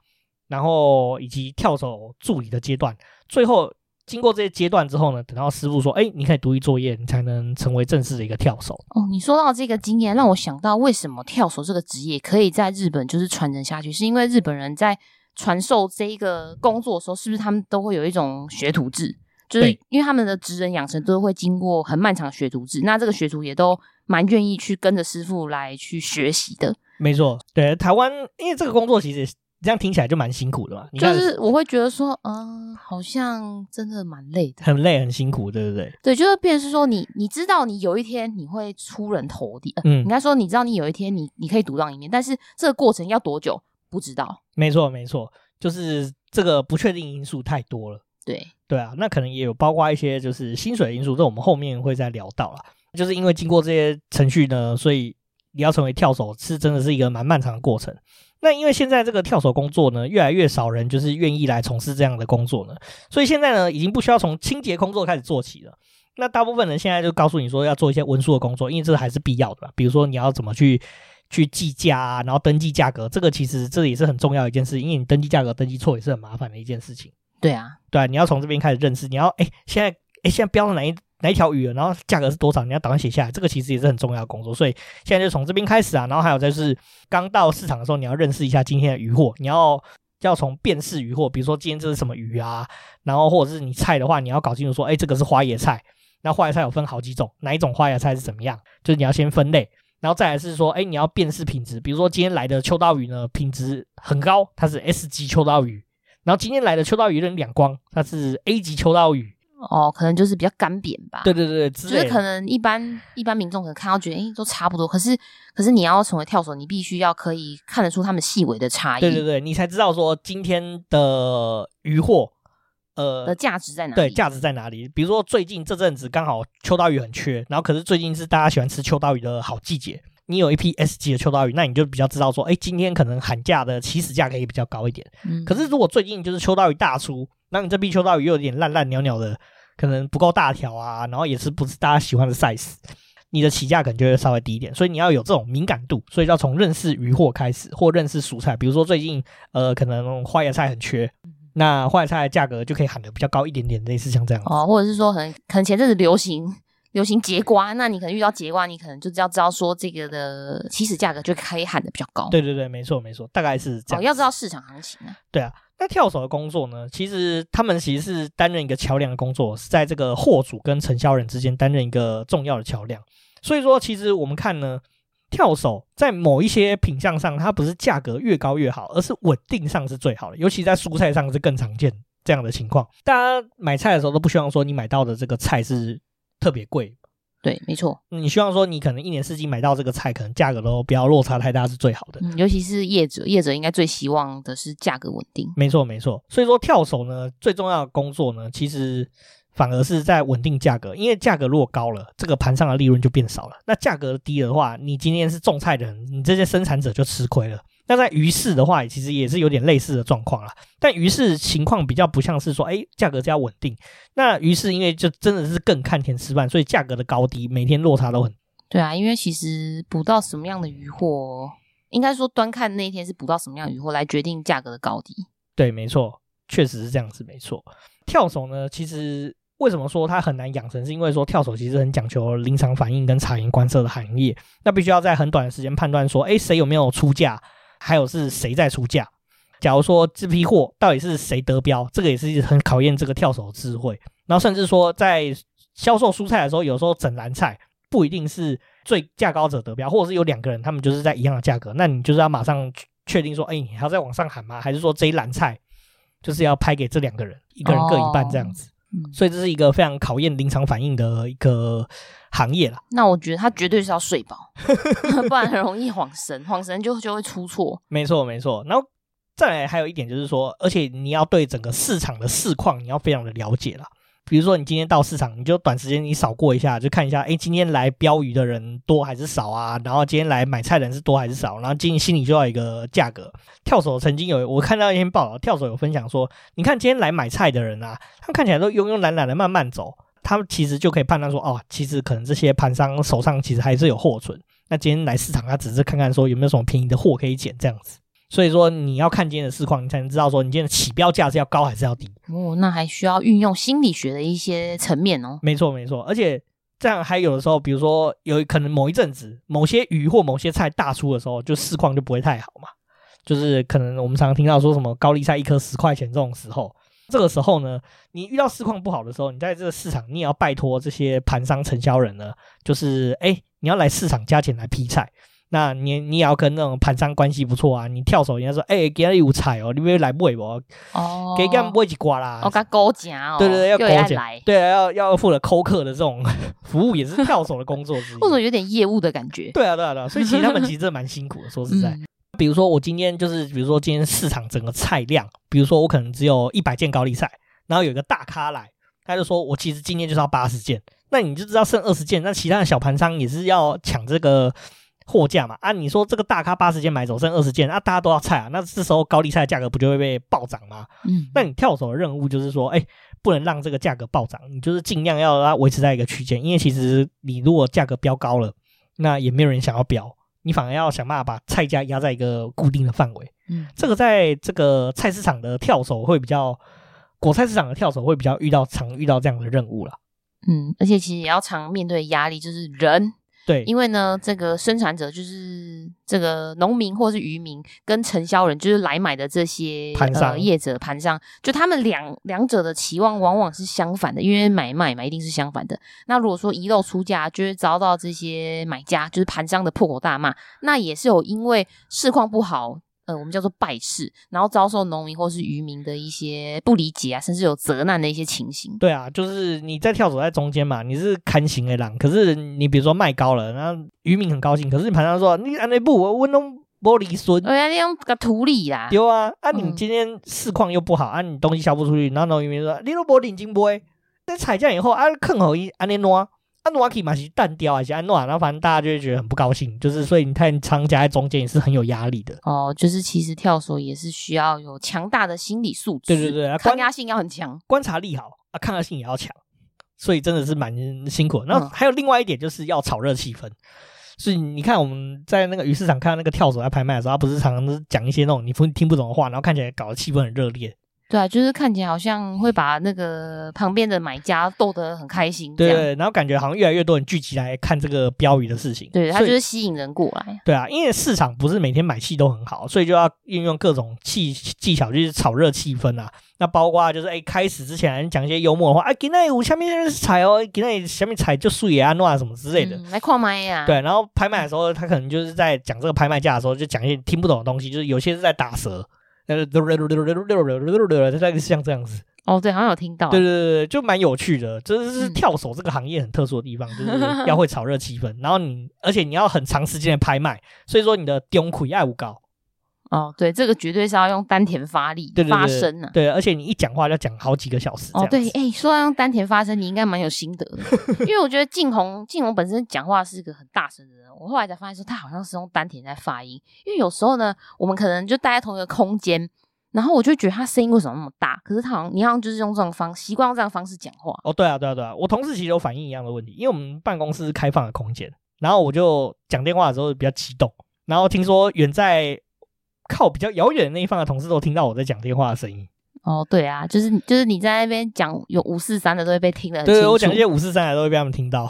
然后以及跳手助理的阶段，最后。经过这些阶段之后呢，等到师傅说：“哎，你可以独立作业，你才能成为正式的一个跳手。”哦，你说到这个经验，让我想到为什么跳手这个职业可以在日本就是传承下去，是因为日本人在传授这一个工作的时候，是不是他们都会有一种学徒制？就是因为他们的职人养成都会经过很漫长的学徒制，那这个学徒也都蛮愿意去跟着师傅来去学习的。没错，对台湾，因为这个工作其实。这样听起来就蛮辛苦的嘛，就是我会觉得说，嗯，好像真的蛮累的，很累很辛苦，对不对？对，就是变成是说你你知道你有一天你会出人头地，嗯，应该说你知道你有一天你你可以独当一面，但是这个过程要多久不知道。没错没错，就是这个不确定因素太多了。对对啊，那可能也有包括一些就是薪水的因素，这我们后面会再聊到啦。就是因为经过这些程序呢，所以你要成为跳手是真的是一个蛮漫长的过程。那因为现在这个跳手工作呢，越来越少人就是愿意来从事这样的工作呢，所以现在呢，已经不需要从清洁工作开始做起了。那大部分人现在就告诉你说要做一些文书的工作，因为这还是必要的吧。比如说你要怎么去去计价啊，然后登记价格，这个其实这也是很重要的一件事，因为你登记价格登记错也是很麻烦的一件事情。对啊，对啊，你要从这边开始认识，你要哎现在哎现在标的哪一哪一条鱼，然后价格是多少，你要打算写下来。这个其实也是很重要的工作，所以现在就从这边开始啊。然后还有就是刚到市场的时候，你要认识一下今天的鱼货，你要要从辨识鱼货，比如说今天这是什么鱼啊，然后或者是你菜的话，你要搞清楚说，哎，这个是花椰菜。那花椰菜有分好几种，哪一种花椰菜是怎么样？就是你要先分类，然后再来是说，哎，你要辨识品质。比如说今天来的秋刀鱼呢，品质很高，它是 S 级秋刀鱼。然后今天来的秋刀鱼有点两光，它是 A 级秋刀鱼。哦，可能就是比较干扁吧。对对对，就是可能一般一般民众可能看到觉得，哎，都差不多。可是可是你要成为跳手，你必须要可以看得出他们细微的差异。对对对，你才知道说今天的鱼货。呃，的价值在哪里？对，价值在哪里？比如说最近这阵子刚好秋刀鱼很缺，然后可是最近是大家喜欢吃秋刀鱼的好季节，你有一批 S 级的秋刀鱼，那你就比较知道说，哎，今天可能喊价的起始价可以比较高一点。嗯，可是如果最近就是秋刀鱼大出，那你这批秋刀鱼又有点烂烂鸟鸟的，可能不够大条啊，然后也是不是大家喜欢的 size，你的起价可能就会稍微低一点。所以你要有这种敏感度，所以要从认识鱼货开始，或认识蔬菜。比如说最近呃，可能花椰菜很缺。那花椰菜的价格就可以喊得比较高一点点，类似像这样哦，或者是说，可能可能前阵子流行流行节瓜，那你可能遇到节瓜，你可能就要知道说这个的起始价格就可以喊得比较高。对对对，没错没错，大概是这样。哦，要知道市场行情啊。对啊，那跳手的工作呢，其实他们其实是担任一个桥梁的工作，是在这个货主跟承销人之间担任一个重要的桥梁。所以说，其实我们看呢。跳手在某一些品项上，它不是价格越高越好，而是稳定上是最好的。尤其在蔬菜上是更常见这样的情况。大家买菜的时候都不希望说你买到的这个菜是特别贵，对，没错。你希望说你可能一年四季买到这个菜，可能价格都不要落差太大是最好的。嗯，尤其是业者，业者应该最希望的是价格稳定。没错，没错。所以说跳手呢，最重要的工作呢，其实。反而是在稳定价格，因为价格如果高了，这个盘上的利润就变少了。那价格低的话，你今天是种菜的人，你这些生产者就吃亏了。那在鱼市的话，其实也是有点类似的状况啦。但鱼市情况比较不像是说，哎，价格比较稳定。那鱼市因为就真的是更看天吃饭，所以价格的高低每天落差都很。对啊，因为其实捕到什么样的鱼货，应该说端看那一天是捕到什么样的鱼货来决定价格的高低。对，没错，确实是这样子，没错。跳手呢，其实。为什么说它很难养成？是因为说跳手其实很讲求临场反应跟察言观色的行业，那必须要在很短的时间判断说，哎，谁有没有出价，还有是谁在出价。假如说这批货到底是谁得标，这个也是很考验这个跳手的智慧。然后甚至说在销售蔬菜的时候，有时候整篮菜不一定是最价高者得标，或者是有两个人他们就是在一样的价格，那你就是要马上确定说，哎，你还要再往上喊吗？还是说这一篮菜就是要拍给这两个人，一个人各一半这样子？所以这是一个非常考验临场反应的一个行业了。那我觉得他绝对是要睡饱，不然很容易晃神，晃神就就会出错。没错，没错。然后再来还有一点就是说，而且你要对整个市场的市况你要非常的了解了。比如说，你今天到市场，你就短时间你扫过一下，就看一下，哎，今天来标鱼的人多还是少啊？然后今天来买菜的人是多还是少？然后今心里就要一个价格。跳手曾经有我看到一篇报道，跳手有分享说，你看今天来买菜的人啊，他们看起来都慵慵懒懒的慢慢走，他们其实就可以判断说，哦，其实可能这些盘商手上其实还是有货存。那今天来市场，他只是看看说有没有什么便宜的货可以捡这样子。所以说你要看今天的市况，你才能知道说你今天的起标价是要高还是要低。哦，那还需要运用心理学的一些层面哦。没错没错，而且这样还有的时候，比如说有可能某一阵子某些鱼或某些菜大出的时候，就市况就不会太好嘛。就是可能我们常常听到说什么高丽菜一颗十块钱这种时候，这个时候呢，你遇到市况不好的时候，你在这个市场你也要拜托这些盘商承销人呢，就是哎，你要来市场加钱来批菜。那你你也要跟那种盘商关系不错啊，你跳手人家说，哎、欸，给他有菜哦，你不要来买不？哦，给他们买一瓜啦。哦，给勾价哦。对对对，要勾价。对啊，要要负责扣客的这种服务，也是跳手的工作之一。或者有点业务的感觉。对啊，对啊，对啊。所以其实他们其实真的蛮辛苦的，说实在。嗯、比如说我今天就是，比如说今天市场整个菜量，比如说我可能只有一百件高丽菜，然后有一个大咖来，他就说我其实今天就是要八十件，那你就知道剩二十件，那其他的小盘商也是要抢这个。货架嘛，啊，你说这个大咖八十件买走，剩二十件，啊，大家都要菜啊，那这时候高丽菜的价格不就会被暴涨吗？嗯，那你跳手的任务就是说，哎、欸，不能让这个价格暴涨，你就是尽量要让它维持在一个区间，因为其实你如果价格飙高了，那也没有人想要飙，你反而要想办法把菜价压在一个固定的范围。嗯，这个在这个菜市场的跳手会比较，果菜市场的跳手会比较遇到常遇到这样的任务了。嗯，而且其实也要常面对压力，就是人。对，因为呢，这个生产者就是这个农民或是渔民，跟承销人就是来买的这些盘商、呃、业者盘商，就他们两两者的期望往往是相反的，因为买卖嘛一定是相反的。那如果说遗漏出价，就会遭到这些买家就是盘商的破口大骂，那也是有因为市况不好。呃，我们叫做败市，然后遭受农民或是渔民的一些不理解啊，甚至有责难的一些情形。对啊，就是你在跳走在中间嘛，你是看行的人，可是你比如说卖高了，然后渔民很高兴，可是你盘上说你按那不，我弄玻璃笋，哎呀，你用个土里啦，对啊，啊，你今天市况又不好，啊，你东西销不出去，然后农民说你都玻璃金杯，在采价以后啊，坑好一安尼挪。安，诺瓦基嘛是单雕还是安诺瓦，然后反正大家就会觉得很不高兴，就是所以你看长夹在中间也是很有压力的哦。就是其实跳索也是需要有强大的心理素质，对对对，抗压性要很强，观察力好啊，抗压性也要强，所以真的是蛮辛苦的。然后还有另外一点就是要炒热气氛，所以你看我们在那个鱼市场看到那个跳手在拍卖的时候，他不是常常都是讲一些那种你不听不懂的话，然后看起来搞得气氛很热烈。对啊，就是看起来好像会把那个旁边的买家逗得很开心，对，然后感觉好像越来越多人聚集来看这个标语的事情，对，它就是吸引人过来。对啊，因为市场不是每天买气都很好，所以就要运用各种技技巧，就是炒热气氛啊。那包括就是哎，开始之前讲一些幽默的话，哎，今天有下面踩哦，今天下面踩就输也啊，诺什么之类的，来看卖呀。对，然后拍卖的时候，他可能就是在讲这个拍卖价的时候，就讲一些听不懂的东西，就是有些是在打舌。呃，大概是像这样子哦，对，好像有听到，对对对，就蛮有趣的。这是跳手这个行业很特殊的地方，就是要会炒热气氛，然后你，而且你要很长时间的拍卖，所以说你的丢苦爱无高。哦，对，这个绝对是要用丹田发力，对对对发声啊。对，而且你一讲话要讲好几个小时。哦，对，哎，说要用丹田发声，你应该蛮有心得的，因为我觉得静红，静红本身讲话是一个很大声的人，我后来才发现说他好像是用丹田在发音，因为有时候呢，我们可能就待在同一个空间，然后我就觉得他声音为什么那么大？可是他好像，你好像就是用这种方习惯用这样方式讲话。哦，对啊，对啊，对啊，我同事其实有反映一样的问题，因为我们办公室是开放的空间，然后我就讲电话的时候比较激动，然后听说远在。靠比较遥远的那一方的同事都听到我在讲电话的声音。哦，对啊，就是就是你在那边讲有五四三的都会被听得很清楚。对，我讲一些五四三的都会被他们听到。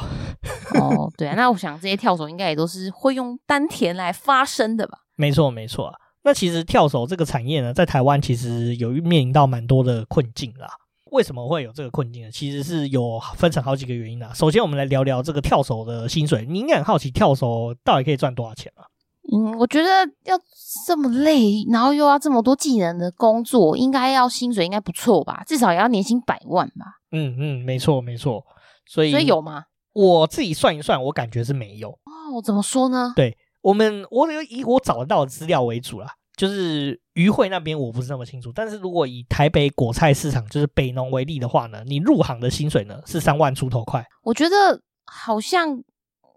哦，对啊，那我想这些跳手应该也都是会用丹田来发声的吧？没错，没错。那其实跳手这个产业呢，在台湾其实有面临到蛮多的困境啦。为什么会有这个困境呢？其实是有分成好几个原因啦。首先，我们来聊聊这个跳手的薪水。你应该很好奇，跳手到底可以赚多少钱啊？嗯，我觉得要这么累，然后又要这么多技能的工作，应该要薪水应该不错吧？至少也要年薪百万吧？嗯嗯，没错没错。所以所以有吗？我自己算一算，我感觉是没有。哦，怎么说呢？对我们，我以我找得到的资料为主啦。就是渔会那边我不是那么清楚，但是如果以台北果菜市场就是北农为例的话呢，你入行的薪水呢是三万出头块。我觉得好像。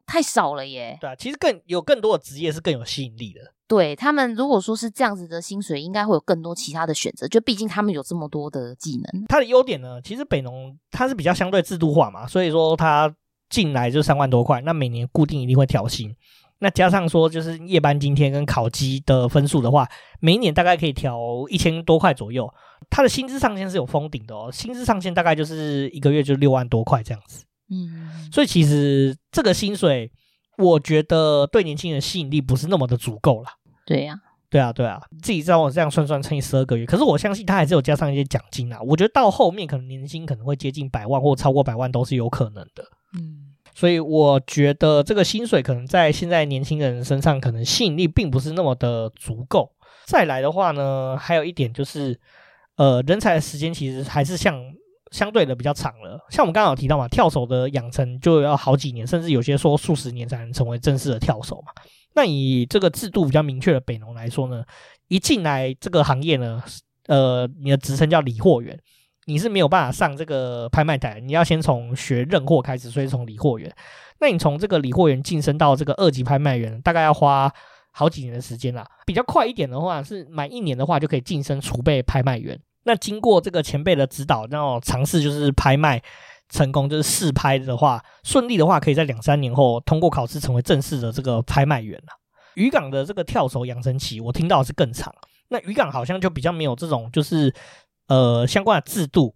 太少了耶！对啊，其实更有更多的职业是更有吸引力的。对他们，如果说是这样子的薪水，应该会有更多其他的选择。就毕竟他们有这么多的技能。它的优点呢，其实北农它是比较相对制度化嘛，所以说它进来就三万多块，那每年固定一定会调薪。那加上说就是夜班津贴跟考绩的分数的话，每一年大概可以调一千多块左右。它的薪资上限是有封顶的哦，薪资上限大概就是一个月就六万多块这样子。嗯，所以其实这个薪水，我觉得对年轻人吸引力不是那么的足够了。对呀、啊，对啊，对啊，自己让我这样算算乘以十二个月，可是我相信他还是有加上一些奖金啊。我觉得到后面可能年薪可能会接近百万或超过百万都是有可能的。嗯，所以我觉得这个薪水可能在现在年轻人身上可能吸引力并不是那么的足够。再来的话呢，还有一点就是，呃，人才的时间其实还是像。相对的比较长了，像我们刚刚有提到嘛，跳手的养成就要好几年，甚至有些说数十年才能成为正式的跳手嘛。那以这个制度比较明确的北农来说呢，一进来这个行业呢，呃，你的职称叫理货员，你是没有办法上这个拍卖台，你要先从学认货开始，所以从理货员。那你从这个理货员晋升到这个二级拍卖员，大概要花好几年的时间啦。比较快一点的话，是满一年的话就可以晋升储备拍卖员。那经过这个前辈的指导，然后尝试就是拍卖成功，就是试拍的话，顺利的话，可以在两三年后通过考试成为正式的这个拍卖员了。渔港的这个跳手养成期，我听到是更长。那渔港好像就比较没有这种就是呃相关的制度，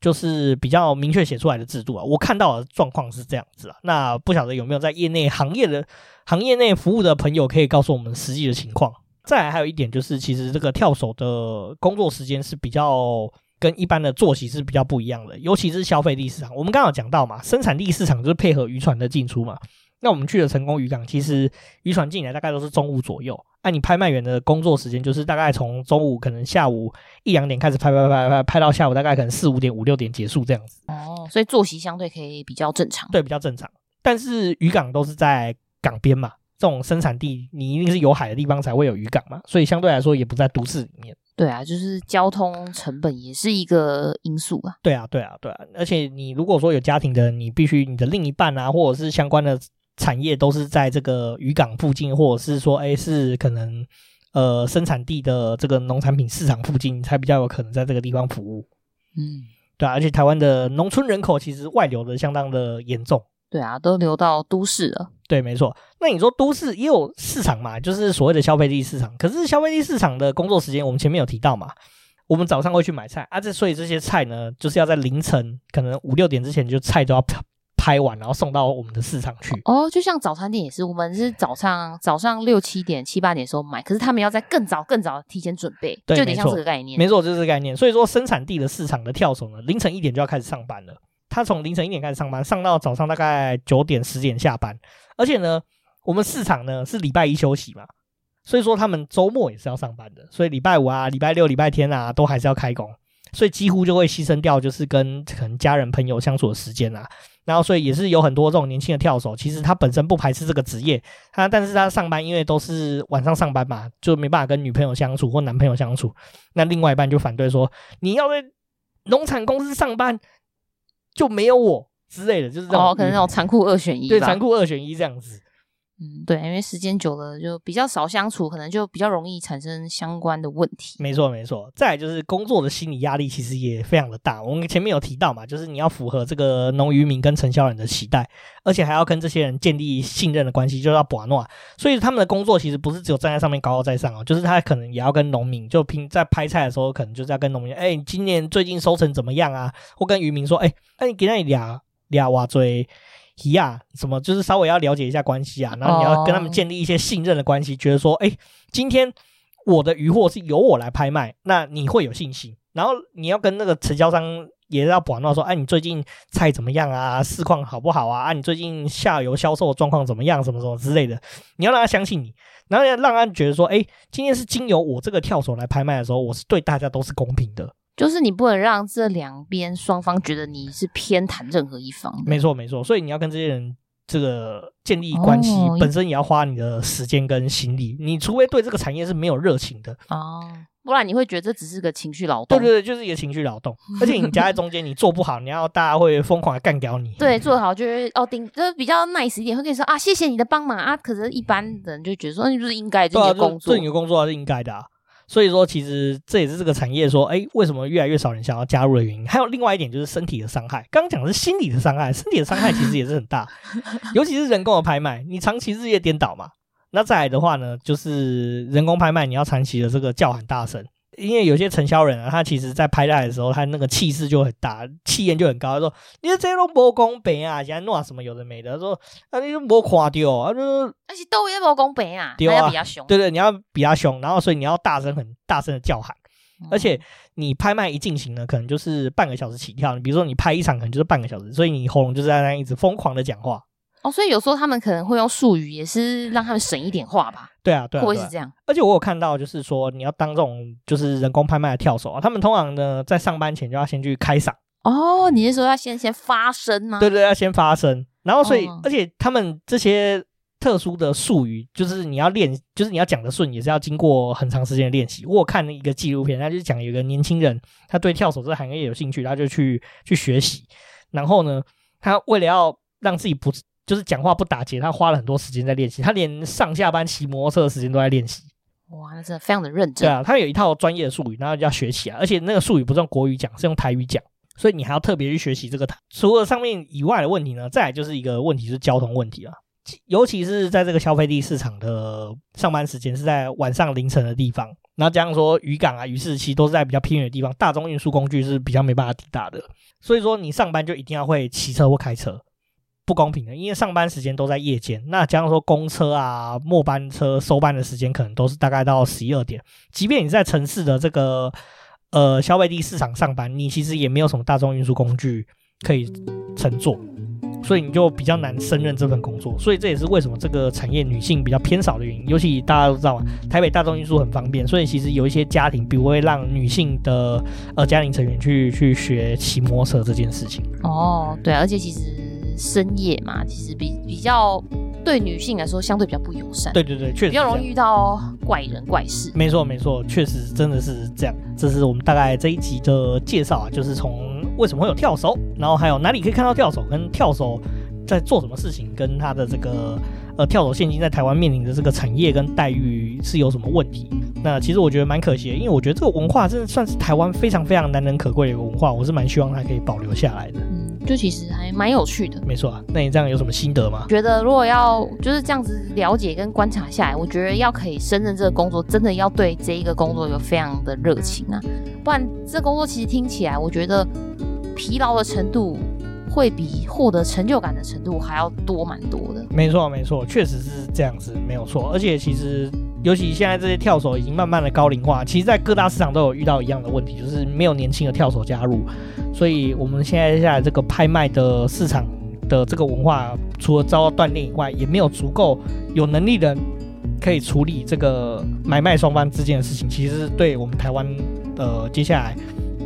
就是比较明确写出来的制度啊。我看到的状况是这样子啊，那不晓得有没有在业内行业的行业内服务的朋友可以告诉我们实际的情况。再来还有一点就是，其实这个跳手的工作时间是比较跟一般的作息是比较不一样的，尤其是消费力市场。我们刚刚有讲到嘛，生产力市场就是配合渔船的进出嘛。那我们去了成功渔港，其实渔船进来大概都是中午左右。那你拍卖员的工作时间就是大概从中午可能下午一两点开始拍拍拍拍拍到下午大概可能四五点五六点结束这样子。哦，所以作息相对可以比较正常。对，比较正常。但是渔港都是在港边嘛。这种生产地，你一定是有海的地方才会有渔港嘛，所以相对来说也不在都市里面。对啊，就是交通成本也是一个因素啊。对啊，对啊，对啊。而且你如果说有家庭的，你必须你的另一半啊，或者是相关的产业都是在这个渔港附近，或者是说，哎，是可能呃生产地的这个农产品市场附近，才比较有可能在这个地方服务。嗯，对啊。而且台湾的农村人口其实外流的相当的严重。对啊，都流到都市了。对，没错。那你说都市也有市场嘛？就是所谓的消费地市场。可是消费地市场的工作时间，我们前面有提到嘛？我们早上会去买菜啊，这所以这些菜呢，就是要在凌晨可能五六点之前就菜都要拍完，然后送到我们的市场去。哦，就像早餐店也是，我们是早上早上六七点、七八点的时候买，可是他们要在更早、更早提前准备，对，就有点像这个概念。没错，就是这个概念。所以说，生产地的市场的跳手呢，凌晨一点就要开始上班了。他从凌晨一点开始上班，上到早上大概九点十点下班。而且呢，我们市场呢是礼拜一休息嘛，所以说他们周末也是要上班的。所以礼拜五啊、礼拜六、礼拜天啊，都还是要开工。所以几乎就会牺牲掉，就是跟可能家人朋友相处的时间啊。然后，所以也是有很多这种年轻的跳手，其实他本身不排斥这个职业，他但是他上班因为都是晚上上班嘛，就没办法跟女朋友相处或男朋友相处。那另外一半就反对说，你要在农产公司上班。就没有我之类的，就是这种哦，可能那种残酷二选一，对，残酷二选一这样子。嗯，对，因为时间久了就比较少相处，可能就比较容易产生相关的问题。没错，没错。再来就是工作的心理压力其实也非常的大。我们前面有提到嘛，就是你要符合这个农渔民跟承销人的期待，而且还要跟这些人建立信任的关系，就是要把诺。所以他们的工作其实不是只有站在上面高高在上哦，就是他可能也要跟农民，就平在拍菜的时候，可能就是要跟农民，哎，今年最近收成怎么样啊？或跟渔民说，哎，那你给那俩俩挖锥。提啊，什么就是稍微要了解一下关系啊，然后你要跟他们建立一些信任的关系，oh. 觉得说，哎，今天我的鱼货是由我来拍卖，那你会有信心。然后你要跟那个承销商也要保证说，哎，你最近菜怎么样啊？市况好不好啊？啊，你最近下游销售状况怎么样？什么什么之类的，你要让他相信你，然后要让他觉得说，哎，今天是经由我这个跳手来拍卖的时候，我是对大家都是公平的。就是你不能让这两边双方觉得你是偏袒任何一方。没错，没错。所以你要跟这些人这个建立关系，哦、本身也要花你的时间跟心力。你除非对这个产业是没有热情的哦，不然你会觉得这只是个情绪劳动。对对对，就是一个情绪劳动。而且你夹在中间，你做不好，你要大家会疯狂的干掉你。对，做得好就是哦顶，就是比较 nice 一点，会跟你说啊，谢谢你的帮忙啊。可是，一般人就觉得说，你不是应该，这是你的工作，这你的工作还是应该的啊。所以说，其实这也是这个产业说，哎，为什么越来越少人想要加入的原因。还有另外一点就是身体的伤害。刚刚讲的是心理的伤害，身体的伤害其实也是很大，尤其是人工的拍卖，你长期日夜颠倒嘛。那再来的话呢，就是人工拍卖，你要长期的这个叫喊大声。因为有些承销人啊，他其实在拍卖的时候，他那个气势就很大，气焰就很高。他说：“你这都不公平啊，现在弄什么有的没的。”他说：“啊，你都没看到啊，就而且都也不公平啊，对啊，比较凶。对对，你要比较凶，然后所以你要大声很大声的叫喊，嗯、而且你拍卖一进行呢，可能就是半个小时起跳。你比如说你拍一场，可能就是半个小时，所以你喉咙就是在那一直疯狂的讲话。”哦，所以有时候他们可能会用术语，也是让他们省一点话吧。对啊，对啊，会是这样。而且我有看到，就是说你要当这种就是人工拍卖的跳手啊，他们通常呢在上班前就要先去开嗓。哦，你是说要先先发声吗？对对，要先发声。然后所以，哦、而且他们这些特殊的术语，就是你要练，就是你要讲的顺，也是要经过很长时间的练习。我有看了一个纪录片，他就讲有一个年轻人，他对跳手这个行业有兴趣，他就去去学习。然后呢，他为了要让自己不就是讲话不打结，他花了很多时间在练习，他连上下班骑摩托车的时间都在练习。哇，那真的非常的认真。对啊，他有一套专业的术语，然后就要学起来，而且那个术语不是用国语讲，是用台语讲，所以你还要特别去学习这个台。除了上面以外的问题呢，再来就是一个问题，是交通问题了，尤其是在这个消费地市场的上班时间是在晚上凌晨的地方，然后加上说渔港啊、渔市其实都是在比较偏远的地方，大众运输工具是比较没办法抵达的。所以说你上班就一定要会骑车或开车，不公平的，因为上班时间都在夜间。那加上说公车啊、末班车收班的时间可能都是大概到十一二点，即便你在城市的这个呃消费地市场上班，你其实也没有什么大众运输工具可以乘坐。所以你就比较难胜任这份工作，所以这也是为什么这个产业女性比较偏少的原因。尤其大家都知道嘛，台北大众运输很方便，所以其实有一些家庭，比如会让女性的呃家庭成员去去学骑摩托车这件事情。哦，对，而且其实深夜嘛，其实比比较对女性来说相对比较不友善。对对对，确实比较容易遇到怪人怪事。没错没错，确实真的是这样。这是我们大概这一集的介绍啊，就是从。为什么会有跳手？然后还有哪里可以看到跳手？跟跳手在做什么事情？跟他的这个呃跳手现今在台湾面临的这个产业跟待遇是有什么问题？那其实我觉得蛮可惜的，因为我觉得这个文化真的算是台湾非常非常难能可贵的一个文化，我是蛮希望它可以保留下来的。嗯，就其实还蛮有趣的。没错啊，那你这样有什么心得吗？觉得如果要就是这样子了解跟观察下来，我觉得要可以胜任这个工作，真的要对这一个工作有非常的热情啊，不然这工作其实听起来，我觉得。疲劳的程度会比获得成就感的程度还要多蛮多的。没错，没错，确实是这样子，没有错。而且其实，尤其现在这些跳手已经慢慢的高龄化，其实，在各大市场都有遇到一样的问题，就是没有年轻的跳手加入。所以，我们现在下来这个拍卖的市场的这个文化，除了遭到锻炼以外，也没有足够有能力的人可以处理这个买卖双方之间的事情。其实，对我们台湾呃接下来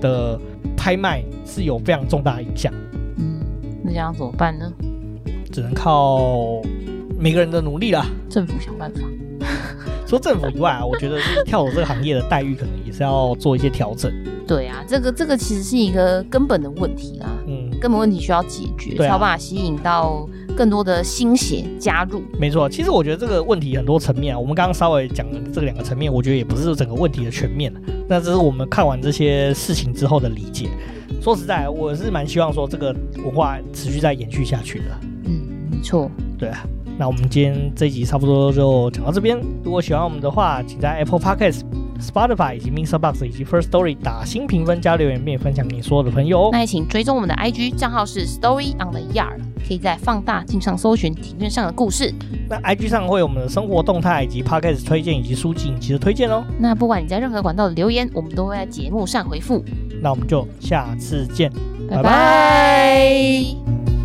的。拍卖是有非常重大的影响，嗯，那这样怎么办呢？只能靠每个人的努力了。政府想办法。除政府以外啊，我觉得是跳手这个行业的待遇可能也是要做一些调整。对啊，这个这个其实是一个根本的问题啦，嗯，根本问题需要解决，才有办法吸引到更多的新血加入。没错，其实我觉得这个问题很多层面啊，我们刚刚稍微讲的这两个层面，我觉得也不是整个问题的全面。那这是我们看完这些事情之后的理解。说实在，我是蛮希望说这个文化持续在延续下去的。嗯，没错。对啊，那我们今天这一集差不多就讲到这边。如果喜欢我们的话，请在 Apple Podcast、Spotify 以及 MixerBox 以及 First Story 打新评分加留言，并分享给你所有的朋友哦。那也请追踪我们的 IG 账号是 Story on the Yard，可以在放大镜上搜寻庭院上的故事。那 IG 上会有我们的生活动态以及 Podcast 推荐以及书籍影集的推荐哦。那不管你在任何管道的留言，我们都会在节目上回复。那我们就下次见，拜拜。